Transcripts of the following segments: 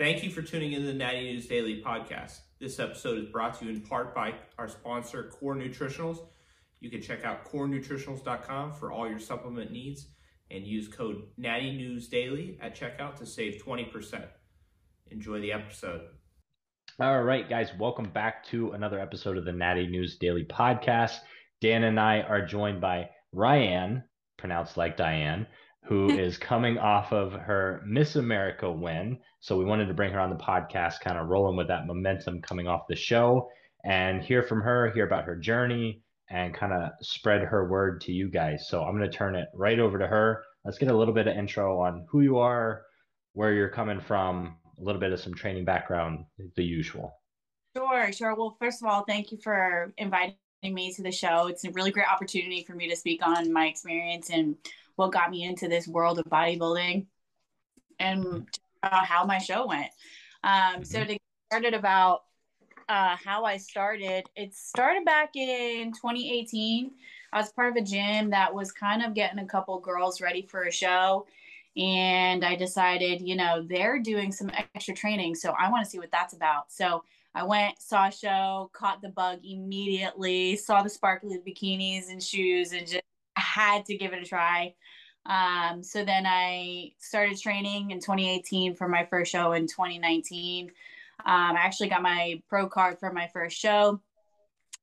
Thank you for tuning in to the Natty News Daily podcast. This episode is brought to you in part by our sponsor, Core Nutritionals. You can check out corenutritionals.com for all your supplement needs and use code Natty News Daily at checkout to save 20%. Enjoy the episode. All right, guys, welcome back to another episode of the Natty News Daily podcast. Dan and I are joined by Riane, pronounced like Diane, who is coming off of her Miss America win. So we wanted to bring her on the podcast, kind of rolling with that momentum coming off the show and hear from her, hear about her journey, and kind of spread her word to you guys. So I'm going to turn it right over to her. Let's get a little bit of intro on who you are, where you're coming from, a little bit of some training background, the usual. Sure, sure. Well, first of all, thank you for inviting me to the show. It's a really great opportunity for me to speak on my experience and what got me into this world of bodybuilding and how my show went. Um, so mm-hmm. to get started about uh, how I started, it started back in 2018. I was part of a gym that was kind of getting a couple girls ready for a show. And I decided, you know, they're doing some extra training. So I want to see what that's about. So I went, saw a show, caught the bug immediately, saw the sparkly bikinis and shoes, and just had to give it a try. Um, so then I started training in 2018 for my first show in 2019. Um, I actually got my pro card for my first show.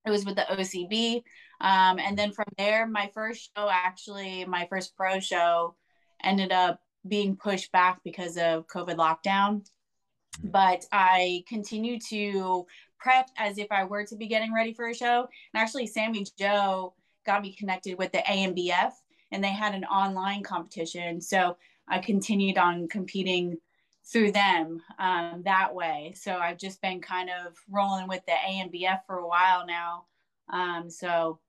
It was with the OCB. Um, and then from there, my first show, actually, my first pro show, ended up being pushed back because of COVID lockdown. Mm-hmm. But I continued to prep as if I were to be getting ready for a show. And actually, Sammy Joe got me connected with the ANBF and they had an online competition. So I continued on competing through them um, that way. So I've just been kind of rolling with the ANBF for a while now. Um, so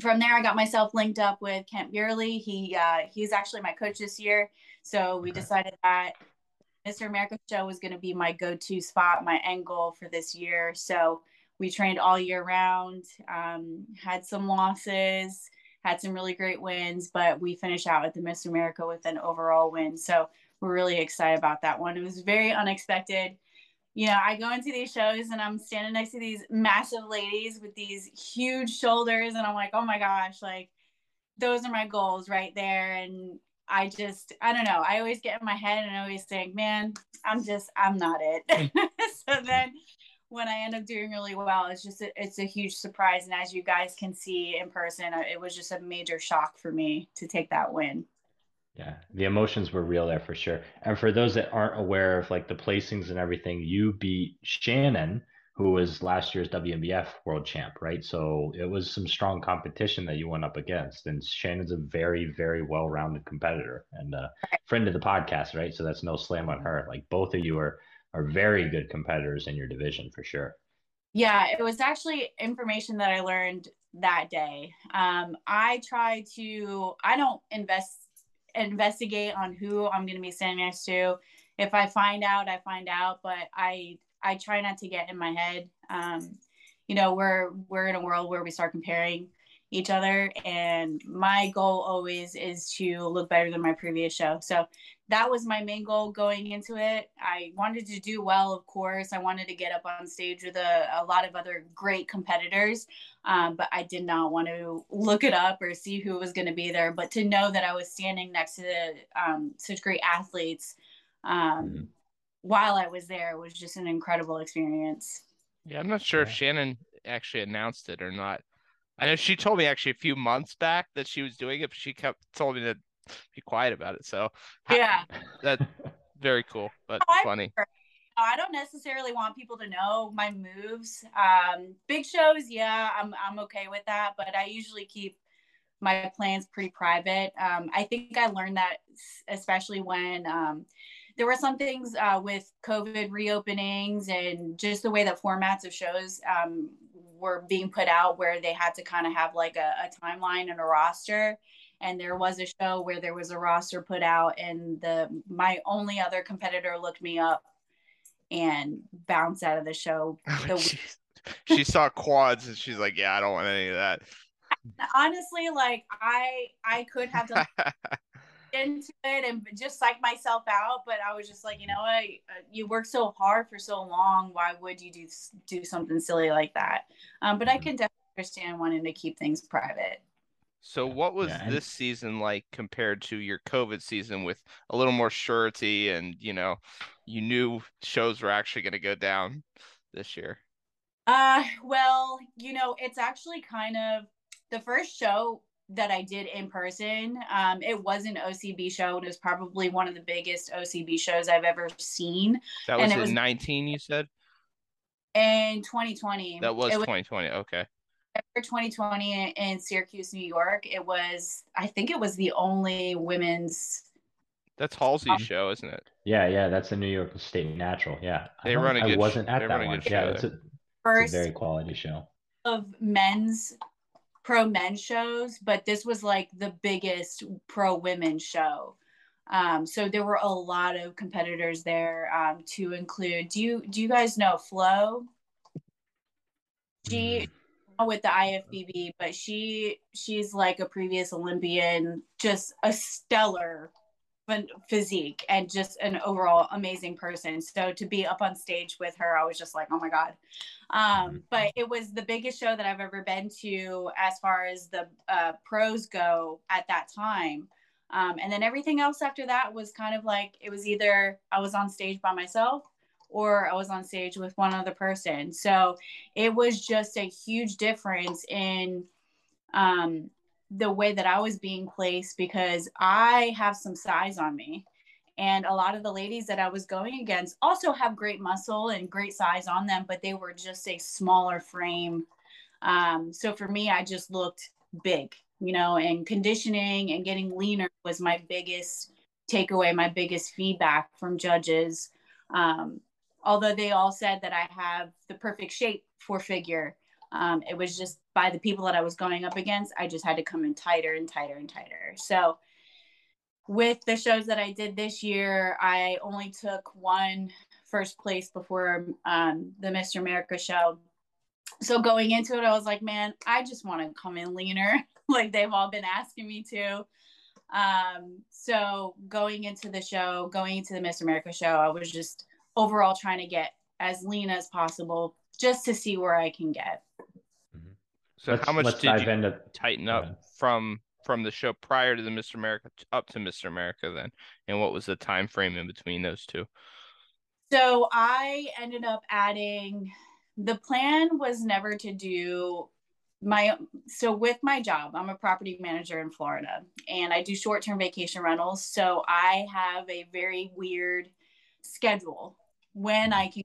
from there, I got myself linked up with Kent Beerley. He uh, he's actually my coach this year. So we okay. decided that Mr. America show was going to be my go-to spot, my end goal for this year. So we trained all year round. Um, had some losses had some really great wins, but we finished out at the Miss America with an overall win. So we're really excited about that one. It was very unexpected. You know, I go into these shows and I'm standing next to these massive ladies with these huge shoulders, and I'm like, oh my gosh, like those are my goals right there. And I just, I don't know. I always get in my head and I always think, man, I'm just, I'm not it. so then when I end up doing really well, it's just a, it's a huge surprise. And as you guys can see in person, uh, it was just a major shock for me to take that win. Yeah, the emotions were real there for sure. And for those that aren't aware of like the placings and everything, you beat Shannon, who was last year's WNBF world champ, right? So it was some strong competition that you went up against. And Shannon's a very, very well rounded competitor and uh, a friend of the podcast, right? So that's no slam on her. Like both of you are are very good competitors in your division for sure. Yeah, it was actually information that I learned that day. Um, I try to, I don't invest investigate on who I'm going to be standing next to. If I find out, I find out, but I I try not to get in my head. Um, you know, we're we're in a world where we start comparing each other and my goal always is to look better than my previous show. So that was my main goal going into it. I wanted to do well of course. I wanted to get up on stage with a, a lot of other great competitors um, but i did not want to look it up or see who was going to be there. But to know that i was standing next to um, such great athletes um, mm-hmm. while i was there was just an incredible experience. Yeah i'm not sure yeah. if shannon actually announced it or not I know she told me actually a few months back that she was doing it, but she kept told me to be quiet about it. So yeah, that's very cool, but oh, funny. I don't necessarily want people to know my moves. Um, big shows, yeah, I'm I'm okay with that, but I usually keep my plans pretty private. Um, I think I learned that especially when um, there were some things uh, with COVID reopenings and just the way that formats of shows um, were being put out where they had to kind of have like a, a timeline and a roster. And there was a show where there was a roster put out and the my only other competitor looked me up and bounced out of the show oh, she, she saw quads and she's like yeah i don't want any of that. Honestly like i i could have done into it and just psych myself out. But I was just like, you know what? Uh, you work so hard for so long. Why would you do do something silly like that? Um, but I Mhm. can definitely understand wanting to keep things private. So what was Yeah, and- this season like compared to your COVID season with a little more surety and you know, you knew shows were actually going to go down this year? Uh, well, you know, it's actually kind of the first show that I did in person. Um, it was an OCB show, and it was probably one of the biggest OCB shows I've ever seen That And was it in was- 19, you said? in 2020. That was it 2020. Okay. for 2020 in Syracuse, New York. It was, I think, it was the only women's. That's Halsey's Um, show, isn't it? Yeah, yeah, that's the New York State Natural. Yeah, I They don't- run a I good sh- wasn't at that one. Yeah, it's a, it's a very quality show. of men's pro men shows, but this was like the biggest pro women show. Um, so there were a lot of competitors there um, to include. Do you do you guys know Flo? She with the IFBB, but she she's like a previous Olympian, just a stellar physique and just an overall amazing person. So to be up on stage with her, I was just like, oh my god. Um, but it was the biggest show that I've ever been to as far as the uh, pros go at that time. Um, and then everything else after that was kind of like it was either I was on stage by myself or I was on stage with one other person. So it was just a huge difference in um, the way that I was being placed because I have some size on me. And a lot of the ladies that I was going against also have great muscle and great size on them, but they were just a smaller frame. Um, so for me, I just looked big, you know, and conditioning and getting leaner was my biggest takeaway, my biggest feedback from judges. Um, although they all said that I have the perfect shape for figure. Um, it was just by the people that I was going up against, I just had to come in tighter and tighter and tighter. So, with the shows that I did this year, I only took one first place before um, the Mr. America show. So, going into it, I was like, man, I just want to come in leaner, like they've all been asking me to. Um, so, going into the show, going into the Mr. America show, I was just overall trying to get as lean as possible just to see where I can get. So let's, how much did dive you into tighten up ahead. from from the show prior to the Mr. America t- up to Mr. America then? And what was the time frame in between those two? So I ended up adding the plan was never to do my so with my job i'm a property manager in florida and i do short-term vacation rentals so i have a very weird schedule when i mm-hmm. can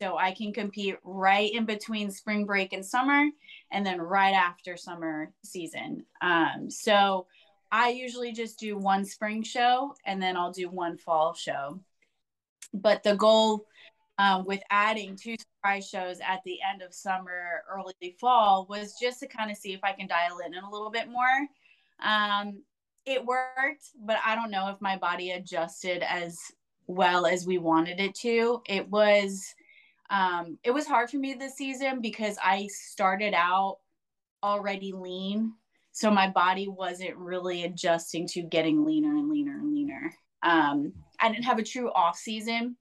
so i can compete right in between spring break and summer and then right after summer season um, so i usually just do one spring show and then i'll do one fall show but the goal um, with adding two surprise shows at the end of summer, early fall, was just to kind of see if I can dial in a little bit more. Um, it worked, but I don't know if my body adjusted as well as we wanted it to. It was um, it was hard for me this season because I started out already lean, so my body wasn't really adjusting to getting leaner and leaner and leaner. Um, I didn't have a true off season.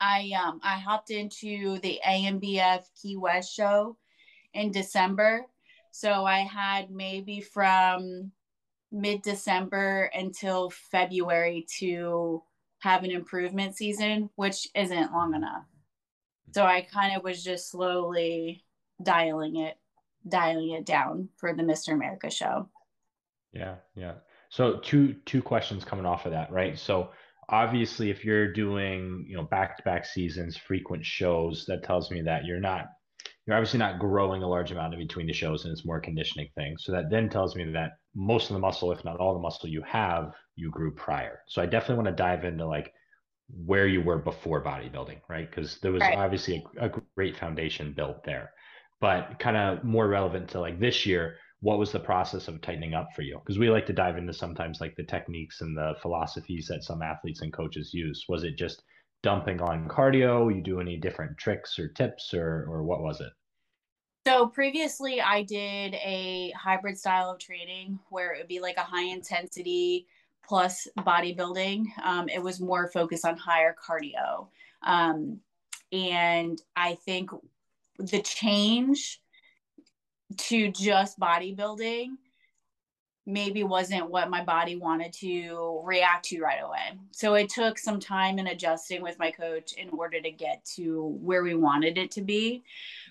I um I hopped into the ANBF Key West show in December. So I had maybe from mid December until February to have an improvement season, which isn't long enough. So I kind of was just slowly dialing it, dialing it down for the Mr. America show. Yeah, yeah. So two two questions coming off of that, right? So obviously if you're doing, you know, back-to-back seasons, frequent shows, that tells me that you're not you're obviously not growing a large amount in between the shows and it's more conditioning thing. So that then tells me that most of the muscle, if not all the muscle you have, you grew prior. So I definitely want to dive into like where you were before bodybuilding, right? Because there was Right. obviously a, a great foundation built there. But kind of more relevant to like this year, what was the process of tightening up for you? Because we like to dive into sometimes like the techniques and the philosophies that some athletes and coaches use. Was it just dumping on cardio? You do any different tricks or tips or or what was it? So previously, I did a hybrid style of training where it would be like a high intensity plus bodybuilding. Um, it was more focused on higher cardio. Um, and I think the change to just bodybuilding maybe wasn't what my body wanted to react to right away. So it took some time and adjusting with my coach in order to get to where we wanted it to be.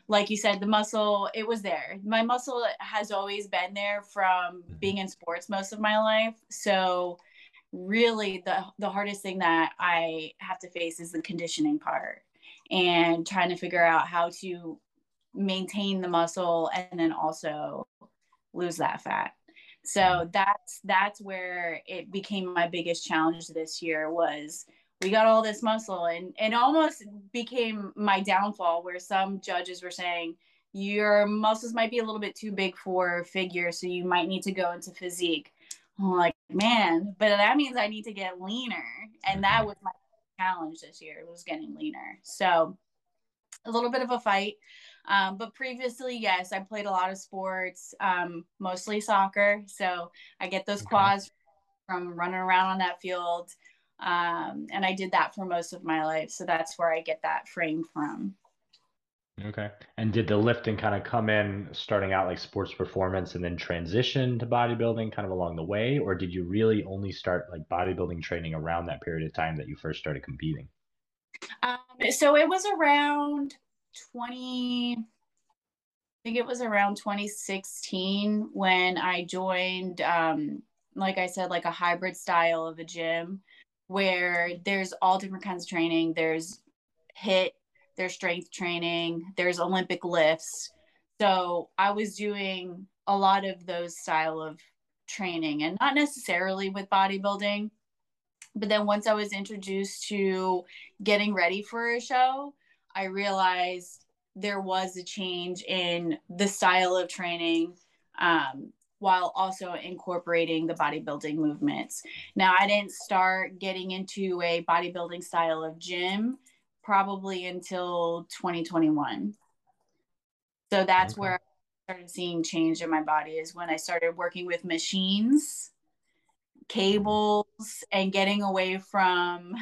Like you said, the muscle, it was there. My muscle has always been there from mm-hmm. being in sports most of my life. So really the the hardest thing that I have to face is the conditioning part and trying to figure out how to maintain the muscle and then also lose that fat so mm-hmm. that's that's where it became my biggest challenge this year was we got all this muscle and and almost became my downfall where some judges were saying your muscles might be a little bit too big for figure so you might need to go into physique i'm like man but that means i need to get leaner and that mm-hmm. was my challenge this year was getting leaner so a little bit of a fight um, but previously, yes, I played a lot of sports, um, mostly soccer. So I get those okay. quads from running around on that field. Um, and I did that for most of my life. So that's where I get that frame from. Okay. And did the lifting kind of come in starting out like sports performance and then transition to bodybuilding kind of along the way? Or did you really only start like bodybuilding training around that period of time that you first started competing? Um, so it was around 20 I think it was around 2016 when I joined um like I said like a hybrid style of a gym where there's all different kinds of training. There's HIIT, there's strength training there's olympic lifts. So I was doing a lot of those style of training and not necessarily with bodybuilding. But then once I was introduced to getting ready for a show I realized there was a change in the style of training. Um, while also incorporating the bodybuilding movements. Now, I didn't start getting into a bodybuilding style of gym probably until 2021. So that's okay. where I started seeing change in my body is when I started working with machines, mm-hmm. cables, and getting away from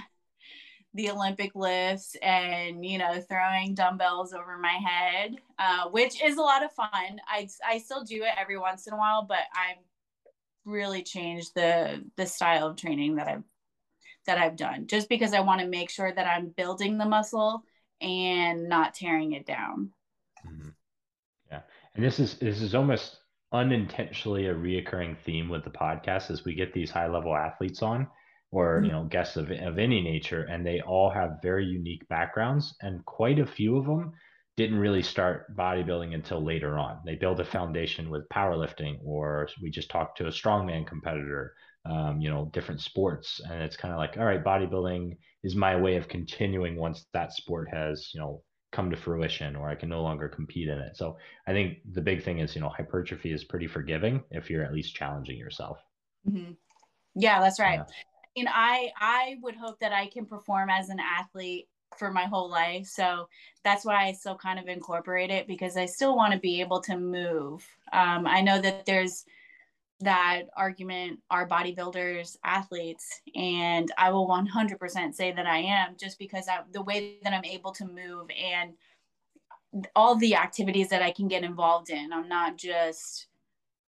the Olympic lifts and you know throwing dumbbells over my head, uh, which is a lot of fun. I I still do it every once in a while, but I've really changed the the style of training that I've that I've done just because I want to make sure that I'm building the muscle and not tearing it down. Mm-hmm. Yeah, and this is this is almost unintentionally a reoccurring theme with the podcast as we get these high level athletes on or mm-hmm. you know guests of, of any nature and they all have very unique backgrounds and quite a few of them didn't really start bodybuilding until later on. They build a foundation with powerlifting or we just talked to a strongman competitor um, you know different sports and it's kind of like all right bodybuilding is my way of continuing once that sport has you know come to fruition or i can no longer compete in it. So i think the big thing is you know hypertrophy is pretty forgiving if you're at least challenging yourself. Mm-hmm. yeah that's right. Yeah mean, I I would hope that I can perform as an athlete for my whole life. So that's why I still kind of incorporate it because I still want to be able to move. Um, I know that there's that argument are bodybuilders athletes and i will 100% say that i am just because I, the way that i'm able to move and all the activities that i can get involved in i'm not just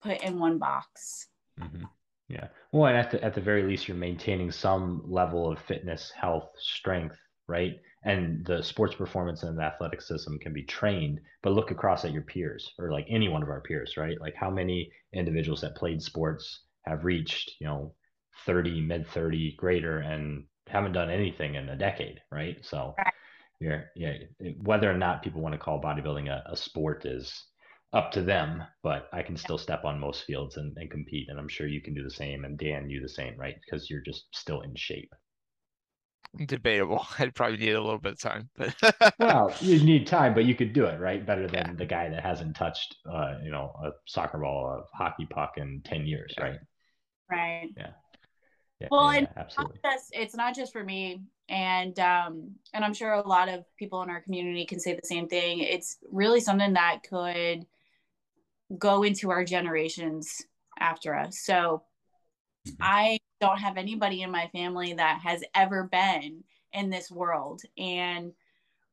put in one box mm-hmm. Yeah. Well, and at the at the very least, you're maintaining some level of fitness, health, strength, right? And the sports performance and the athleticism can be trained, but look across at your peers or like any one of our peers, right? Like how many individuals that played sports have reached, you know, 30, mid 30, greater, and haven't done anything in a decade, right? So, yeah, yeah, whether or not people want to call bodybuilding a, a sport is up to them, but I can still step on most fields and, and compete. And I'm sure you can do the same. And Dan, you the same, right? Because you're just still in shape. Debatable. I'd probably need a little bit of time, but well, you need time, but you could do it, right? Better than yeah. the guy that hasn't touched, uh, you know, a soccer ball, a hockey puck in 10 years, yeah. right? Right. Yeah. yeah well, yeah, and absolutely. Not just, it's not just for me and um and i'm sure a lot of people in our community can say the same thing it's really something that could go into our generations after us. So mm-hmm. I don't have anybody in my family that has ever been in this world. And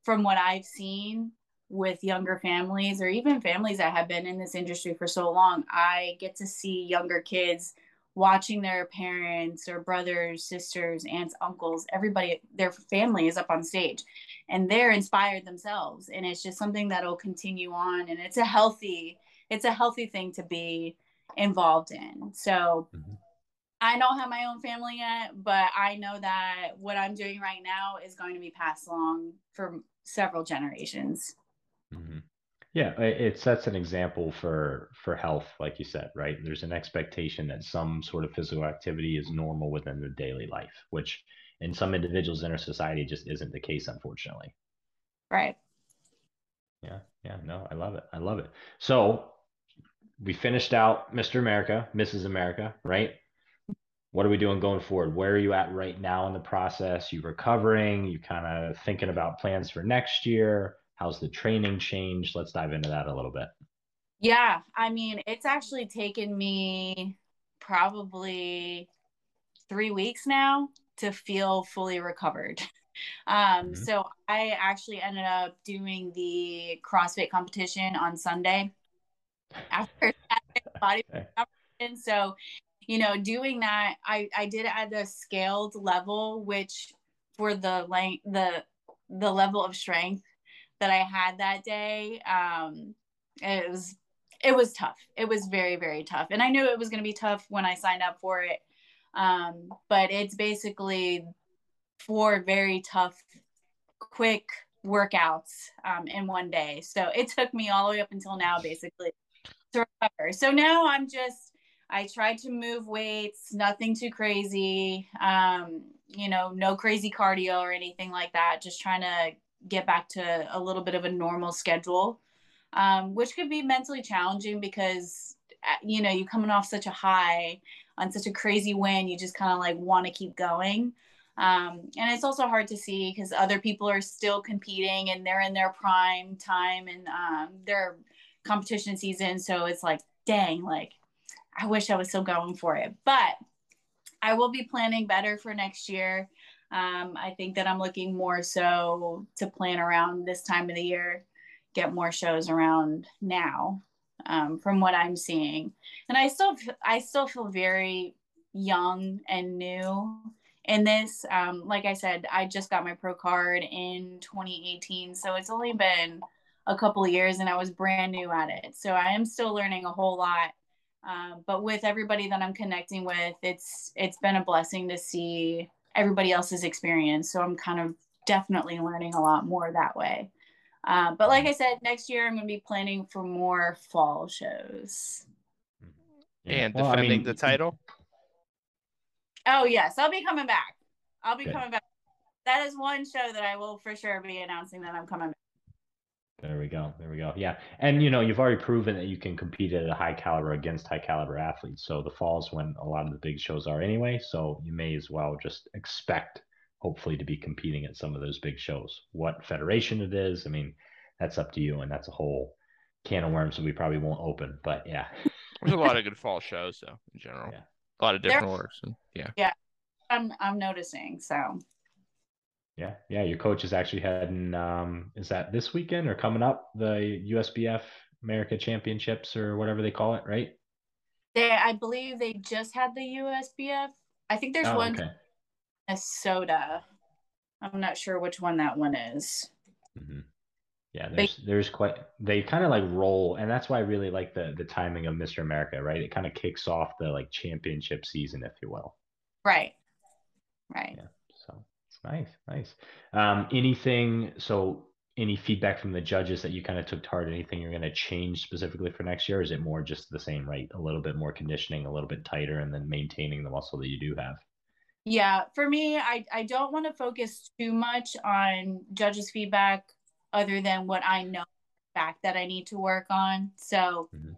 from what I've seen with younger families or even families that have been in this industry for so long, I get to see younger kids watching their parents or brothers, sisters, aunts, uncles, everybody, their family is up on stage and they're inspired themselves. And it's just something that'll continue on. And it's a healthy, it's a healthy thing to be involved in. So mm-hmm. I don't have my own family yet, but I know that what I'm doing right now is going to be passed along for several generations. Mm-hmm. Yeah, it sets an example for for health, like you said, right? There's an expectation that some sort of physical activity is normal within the daily life, which in some individuals in our society just isn't the case, unfortunately. Right. Yeah, yeah, no, I love it. I love it. So we finished out Mr. America, Mrs. America, right? What are we doing going forward? Where are you at right now in the process? You recovering? You kind of thinking about plans for next year? How's the training changed? Let's dive into that a little bit. Yeah, I mean, it's actually taken me probably three weeks now to feel fully recovered. Um, mm-hmm. So I actually ended up doing the CrossFit competition on Sunday after body competition. So, you know, doing that, I I did at the scaled level, which for the length the the level of strength that I had that day, um, it was it was tough. It was very very tough, and I knew it was going to be tough when I signed up for it. Um, but it's basically four very tough, quick workouts um, in one day. So it took me all the way up until now, basically, to recover. So now I'm just I tried to move weights, nothing too crazy. Um, you know, no crazy cardio or anything like that. Just trying to get back to a little bit of a normal schedule, um, which could be mentally challenging because uh, you know you're coming off such a high on such a crazy win, you just kind of like want to keep going. Um, and it's also hard to see because other people are still competing and they're in their prime time and um, their competition season. So it's like, dang, like I wish I was still going for it. But I will be planning better for next year. Um, I think that I'm looking more so to plan around this time of the year, get more shows around now, um, from what I'm seeing. And I still, I still feel very young and new in this. Um, like I said, I just got my pro card in 2018, so it's only been a couple of years, and I was brand new at it. So I am still learning a whole lot. Um, but with everybody that I'm connecting with, it's it's been a blessing to see everybody else's experience. So I'm kind of definitely learning a lot more that way. Uh, but like I said, next year I'm going to be planning for more fall shows. And well, defending I mean, the title. Oh yes, I'll be coming back. I'll be okay. coming back. That is one show that I will for sure be announcing that I'm coming back. There we go. There we go. Yeah. And you know, you've already proven that you can compete at a high caliber against high caliber athletes. So the fall's when a lot of the big shows are anyway. So you may as well just expect hopefully to be competing at some of those big shows. What federation it is, I mean, that's up to you and that's a whole can of worms that we probably won't open. But yeah. There's a lot of good fall shows though in general. Yeah. A lot of different orders. And, yeah. Yeah. I'm I'm noticing. So yeah, yeah. Your coach is actually heading. Um, is that this weekend or coming up? The USBF America Championships or whatever they call it, right? They, I believe they just had the USBF. I think there's oh, one okay. Minnesota. I'm not sure which one that one is. Mm-hmm. Yeah, there's there's quite they kind of like roll, and that's why I really like the the timing of Mr. America, right? It kind of kicks off the like championship season, if you will. Right. Right. Yeah. Nice, nice. Um, anything? So, any feedback from the judges that you kind of took to heart? Anything you're going to change specifically for next year? is it more just the same, right? A little bit more conditioning, a little bit tighter, and then maintaining the muscle that you do have. Yeah, for me, I I don't want to focus too much on judges' feedback, other than what I know back that I need to work on. So. Mm-hmm.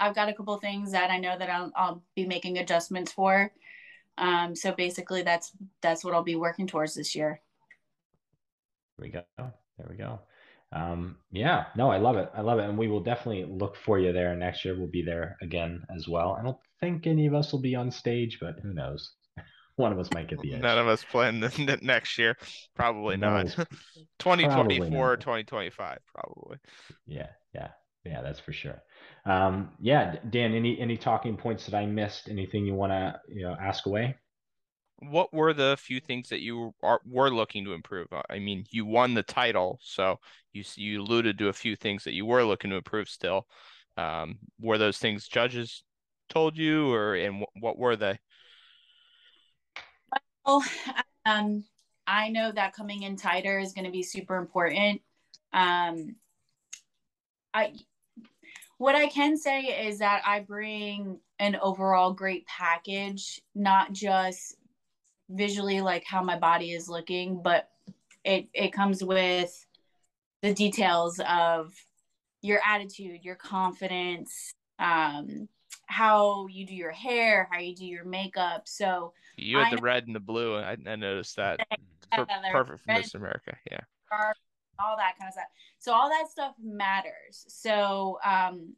I've got a couple things that I know that I'll, I'll be making adjustments for. Um, so basically, that's that's what I'll be working towards this year. There we go. There we go. Um, yeah, no, I love it. I love it, and we will definitely look for you there next year. We'll be there again as well. I don't think any of us will be on stage, but who knows? one of us might get the edge. None of us playing the, the next year. Probably No not. 2024 or not. 2025, probably. Yeah, yeah, yeah. That's for sure. Um, yeah, Dan. Any any talking points that I missed? Anything you want to you know ask away? What were the few things that you are were looking to improve? I mean, you won the title, so you you alluded to a few things that you were looking to improve still. Um, were those things judges told you, or and wh- what were they? Well, um, I know that coming in tighter is going to be super important. Um, I, what I can say is that I bring an overall great package, not just visually like how my body is looking, but it it comes with the details of your attitude, your confidence, um, how you do your hair, how you do your makeup. So You had I the red and the blue. I, I noticed that. Yeah, perfect for. Miss America. Yeah. All that kind of stuff. So all that stuff matters. So um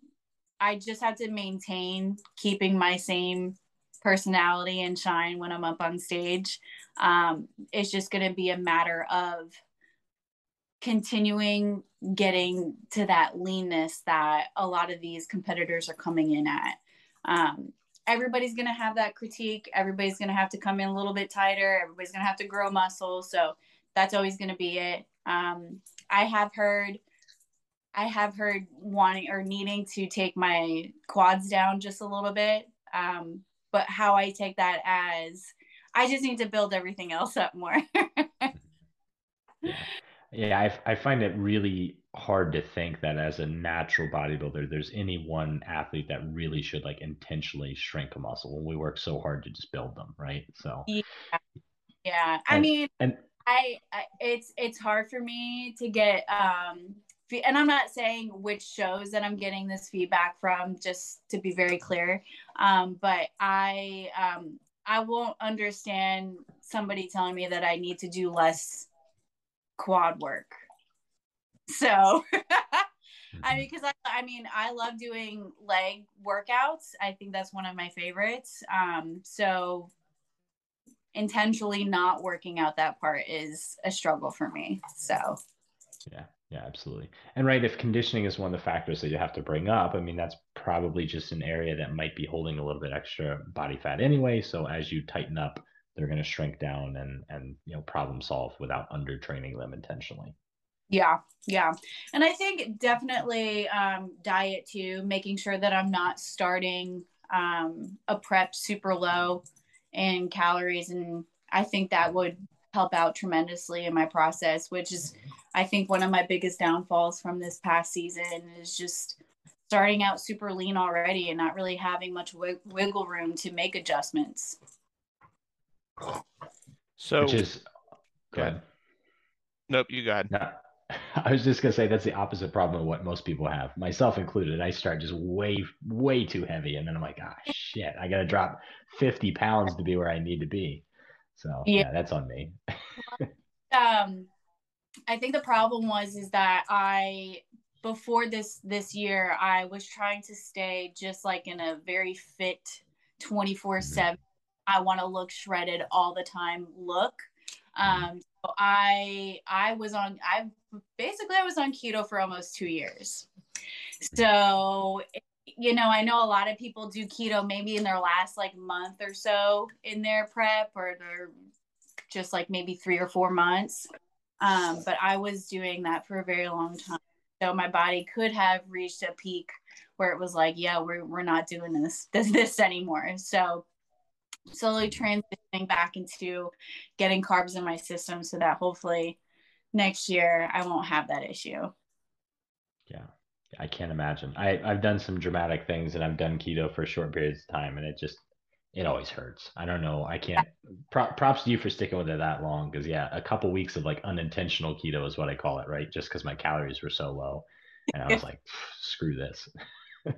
I just have to maintain keeping my same personality and shine when I'm up on stage. Um it's just going to be a matter of continuing getting to that leanness that a lot of these competitors are coming in at. Um everybody's going to have that critique. Everybody's going to have to come in a little bit tighter. Everybody's going to have to grow muscle. So that's always going to be it. Um, I have heard, I have heard wanting or needing to take my quads down just a little bit. Um, but how I take that as, I just need to build everything else up more. Yeah, I, I find it really hard to think that as a natural bodybuilder, there's any one athlete that really should like intentionally shrink a muscle when we work so hard to just build them, right? So, yeah, I And- mean, and I, I it's it's hard for me to get um and I'm not saying which shows that I'm getting this feedback from just to be very clear um but I um I won't understand somebody telling me that I need to do less quad work so I mean, because I, I mean, I love doing leg workouts. I think that's one of my favorites. Um, so intentionally not working out that part is a struggle for me. So Yeah, yeah, absolutely. And right, if conditioning is one of the factors that you have to bring up, I mean, that's probably just an area that might be holding a little bit extra body fat anyway. So as you tighten up, they're going to shrink down and and you know problem solve without under training them intentionally. yeah, yeah. And I think definitely um, diet too, making sure that I'm not starting um, a prep super low in calories. And I think that would help out tremendously in my process, which is, I think, one of my biggest downfalls from this past season is just starting out super lean already and not really having much wig- wiggle room to make adjustments. So Which is Go ahead. nope, you go ahead. No, I was just gonna say that's the opposite problem of what most people have, myself included. I start just way, way too heavy, and then I'm like, ah, shit, I gotta drop 50 pounds to be where I need to be. So Yeah. yeah, that's on me. um i think the problem was is that i before this this year i was trying to stay just like in a very fit 24 7 i want to look shredded all the time look um so i i was on i basically i was on keto for almost two years so you know i know a lot of people do keto maybe in their last like month or so in their prep or their just like maybe three or four months. Um, but I was doing that for a very long time. So my body could have reached a peak where it was like, yeah, we're, we're not doing this, this, this anymore. So slowly transitioning back into getting carbs in my system so that hopefully next year I won't have that issue. Yeah, I can't imagine. I I've done some dramatic things, and I've done keto for short periods of time, and it just it always hurts. I don't know. I can't. Pro- props to you for sticking with it that long, because yeah, a couple weeks of like unintentional keto is what I call it, right? Just because my calories were so low, and I was like, screw this.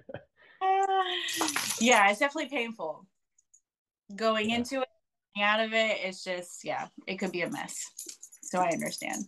yeah, it's definitely painful. Going Yeah. into it, out of it, it's just, yeah, it could be a mess. So I understand.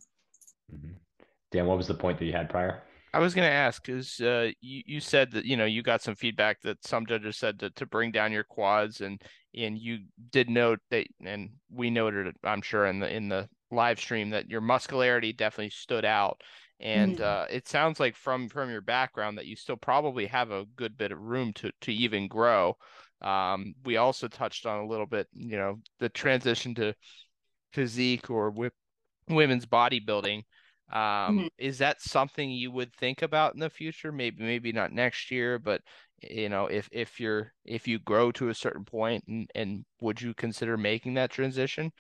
Dan, what was the point that you had prior? I was going to ask because uh, you you said that you know you got some feedback that some judges said to, to bring down your quads and and you did note that and we noted it I'm sure in the in the live stream that your muscularity definitely stood out and Mhm. uh, it sounds like from from your background that you still probably have a good bit of room to to even grow. Um, we also touched on a little bit you know the transition to physique or with women's bodybuilding um Mhm. is that something you would think about in the future maybe maybe not next year but you know if if you're if you grow to a certain point and and would you consider making that transition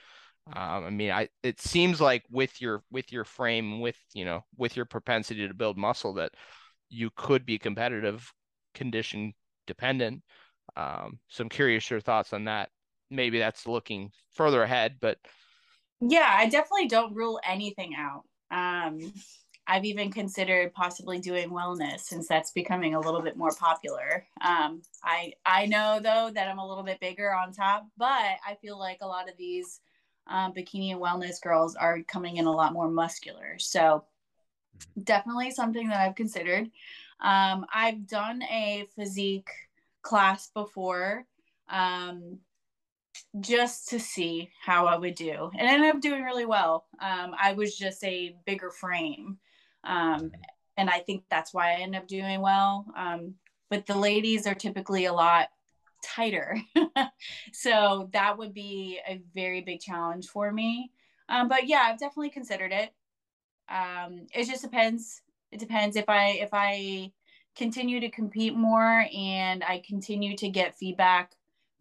um i mean i it seems like with your with your frame with you know with your propensity to build muscle that you could be competitive condition dependent um so i'm curious your thoughts on that maybe that's looking further ahead but Yeah, I definitely don't rule anything out. Um, I've even considered possibly doing wellness since that's becoming a little bit more popular. Um, I I know though that I'm a little bit bigger on top, but I feel like a lot of these um, bikini and wellness girls are coming in a lot more muscular. So definitely something that I've considered. Um, I've done a physique class before. Um, just to see how I would do. And I ended up doing really well. Um, I was just a bigger frame. Um, and I think that's why I ended up doing well. Um, but the ladies are typically a lot tighter. so that would be a very big challenge for me. Um, but yeah, I've definitely considered it. Um, it just depends. It depends if I if I continue to compete more and I continue to get feedback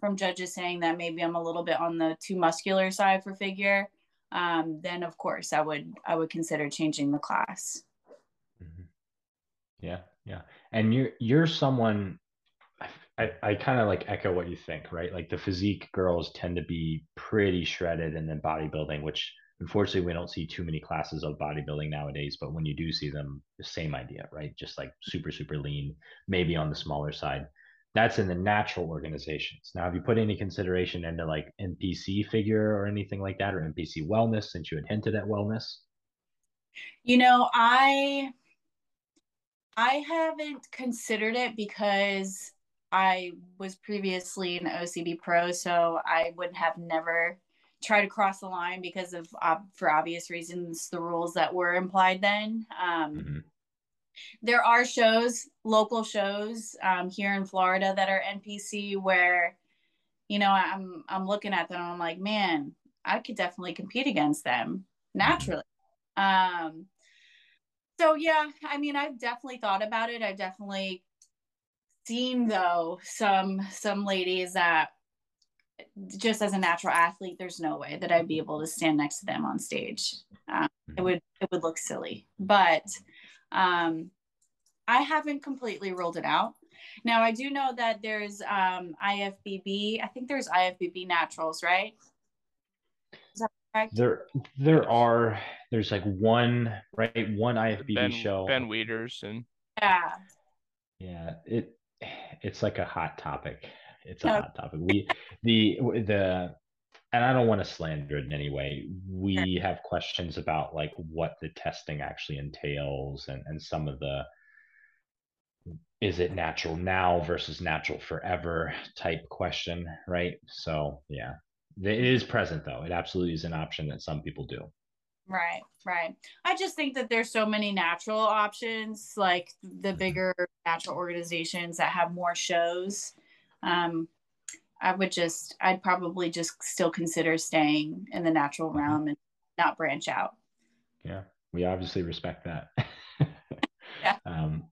from judges saying that maybe I'm a little bit on the too muscular side for figure, um, then of course I would I would consider changing the class. Mhm. Yeah, yeah. And you're you're someone I, I kind of like echo what you think, right? Like the physique girls tend to be pretty shredded and then bodybuilding, which unfortunately we don't see too many classes of bodybuilding nowadays, but when you do see them, the same idea, right? Just like super, super lean, maybe on the smaller side. That's in the natural organizations. Now, have you put any consideration into like NPC figure or anything like that, or NPC wellness, since you had hinted at wellness? You know, I I haven't considered it because I was previously an OCB pro, so I would have never tried to cross the line because of uh, for obvious reasons the rules that were implied then. Um, Mm-hmm. There are shows, local shows um, here in Florida that are NPC where, you know, I'm I'm looking at them and I'm like, man, I could definitely compete against them naturally. Um, so yeah, I mean, I've definitely thought about it. I've definitely seen though some some ladies that just as a natural athlete, there's no way that I'd be able to stand next to them on stage. Um, it would it would look silly, but um, I haven't completely ruled it out. Now I do know that there's um, IFBB. I think there's IFBB naturals, right? Is that correct? There, there are. There's like one, right? One IFBB Ben show. Ben Weiders and Yeah. Yeah, it it's like a hot topic. It's a Yeah. hot topic. We the the and I don't want to slander it in any way. We have questions about like what the testing actually entails and and some of the is it natural now versus natural forever type question, right? So yeah, it is present though. It absolutely is an option that some people do. Right, right. I just think that there's so many natural options, like the bigger natural organizations that have more shows. Um, I would just, I'd probably just still consider staying in the natural Mhm. realm and not branch out. Yeah, we obviously respect that. Yeah. Um,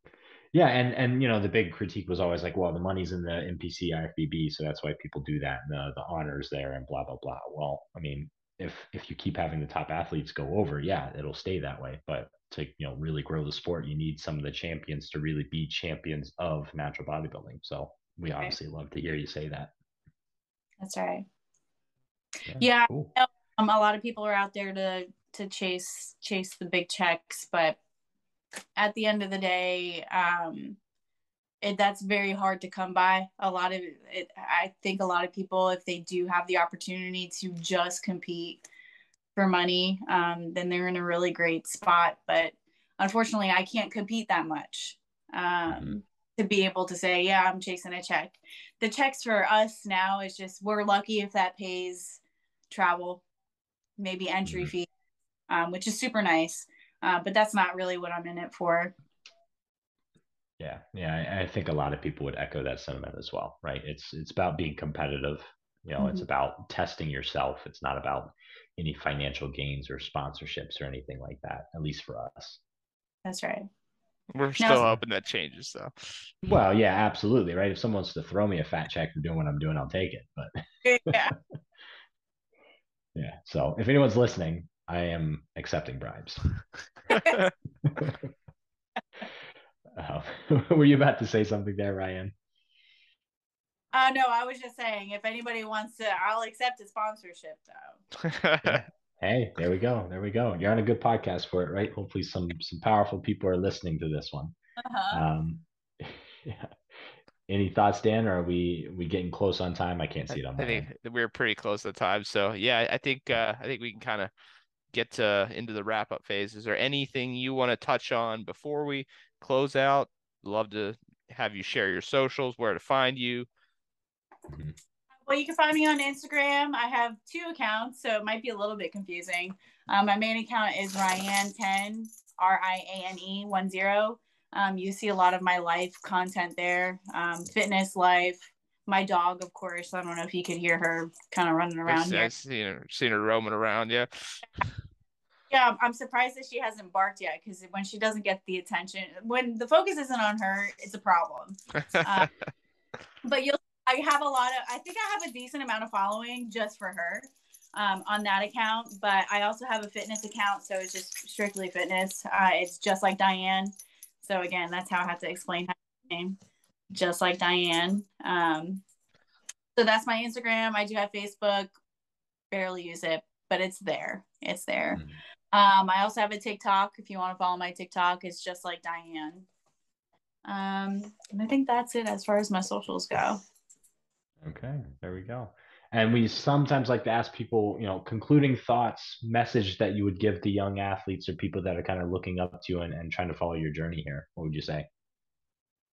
yeah, and and you know the big critique was always like, well, the money's in the NPC IFBB, so that's why people do that. And the the honors there and blah blah blah. Well, I mean, if if you keep having the top athletes go over, yeah, it'll stay that way. But to you know really grow the sport, you need some of the champions to really be champions of natural bodybuilding. So we Right. obviously love to hear you say that. That's right. Yeah. cool. Um, a lot of people are out there to to chase chase the big checks, but at the end of the day, um, it, that's very hard to come by. A lot of it, I think a lot of people, if they do have the opportunity to just compete for money, um, then they're in a really great spot. But unfortunately, I can't compete that much um, mm-hmm. To be able to say, yeah, I'm chasing a check. The checks for us now is just we're lucky if that pays travel, maybe entry mm-hmm. fee, um, which is super nice. Uh, but that's not really what I'm in it for. Yeah, yeah, I, I, think a lot of people would echo that sentiment as well, right? It's it's about being competitive. You know, mm-hmm. it's about testing yourself. It's not about any financial gains or sponsorships or anything like that. At least for us. That's right. We're still now, hoping that changes, though. Well, yeah, absolutely, right. If someone wants to throw me a fat check for doing what I'm doing, I'll take it. But yeah, yeah. So if anyone's listening, I am accepting bribes. uh, were you about to say something there, Riane? Uh, no, I was just saying if anybody wants to, I'll accept a sponsorship though. Hey, there we go. There we go. You're on a good podcast for it, right? Hopefully some some powerful people are listening to this one. Uh-huh. Um, yeah. Any thoughts, Dan? Or are we we getting close on time? I can't see it on. I think end. we're pretty close to time. So yeah, I think uh, I think we can kind of get to, into the wrap up phase. Is there anything you want to touch on before we close out? Love to have you share your socials, where to find you. Mm-hmm. Well, you can find me on Instagram. I have two accounts, so it might be a little bit confusing. Um, my main account is Riane10, R I A N E 1 0. Um, you see a lot of my life content there, um, fitness life. My dog, of course. I don't know if you could hear her kind of running around I've, here. I've seen her, seen her roaming around. Yeah. Yeah, I'm surprised that she hasn't barked yet because when she doesn't get the attention, when the focus isn't on her, it's a problem. Uh, but you'll, I have a lot of, I think I have a decent amount of following just for her um, on that account. But I also have a fitness account, so it's just strictly fitness. Uh, it's just like Diane. So again, that's how I have to explain her name, just like Diane. Um, so that's my Instagram. I do have Facebook, barely use it, but it's there. It's there. Mm-hmm. Um, I also have a TikTok. If you want to follow my TikTok, it's just like Diane. Um, and I think that's it as far as my socials go. Okay, there we go. And we sometimes like to ask people, you know, concluding thoughts, message that you would give to young athletes or people that are kind of looking up to you and, and trying to follow your journey here. What would you say?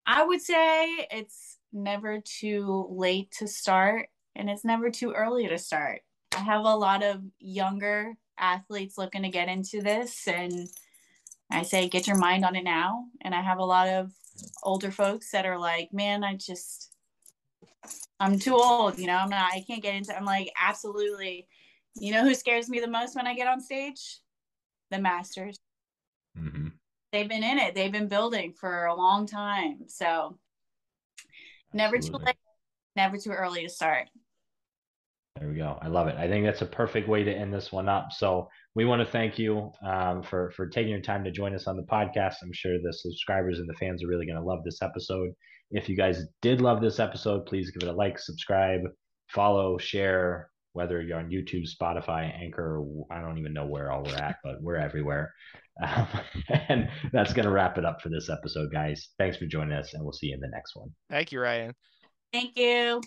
I would say it's never too late to start and it's never too early to start. I have a lot of younger athletes looking to get into this and I say get your mind on it now and I have a lot of older folks that are like man I just I'm too old you know I'm not I can't get into I'm like absolutely you know who scares me the most when I get on stage the masters mm-hmm. they've been in it they've been building for a long time so never absolutely. too late never too early to start there we go. I love it. I think that's a perfect way to end this one up. So we want to thank you um, for for taking your time to join us on the podcast. I'm sure the subscribers and the fans are really going to love this episode. If you guys did love this episode, please give it a like, subscribe, follow, share. Whether you're on YouTube, Spotify, Anchor, I don't even know where all we're at, but we're everywhere. Um, and that's going to wrap it up for this episode, guys. Thanks for joining us, and we'll see you in the next one. Thank you, Riane. Thank you.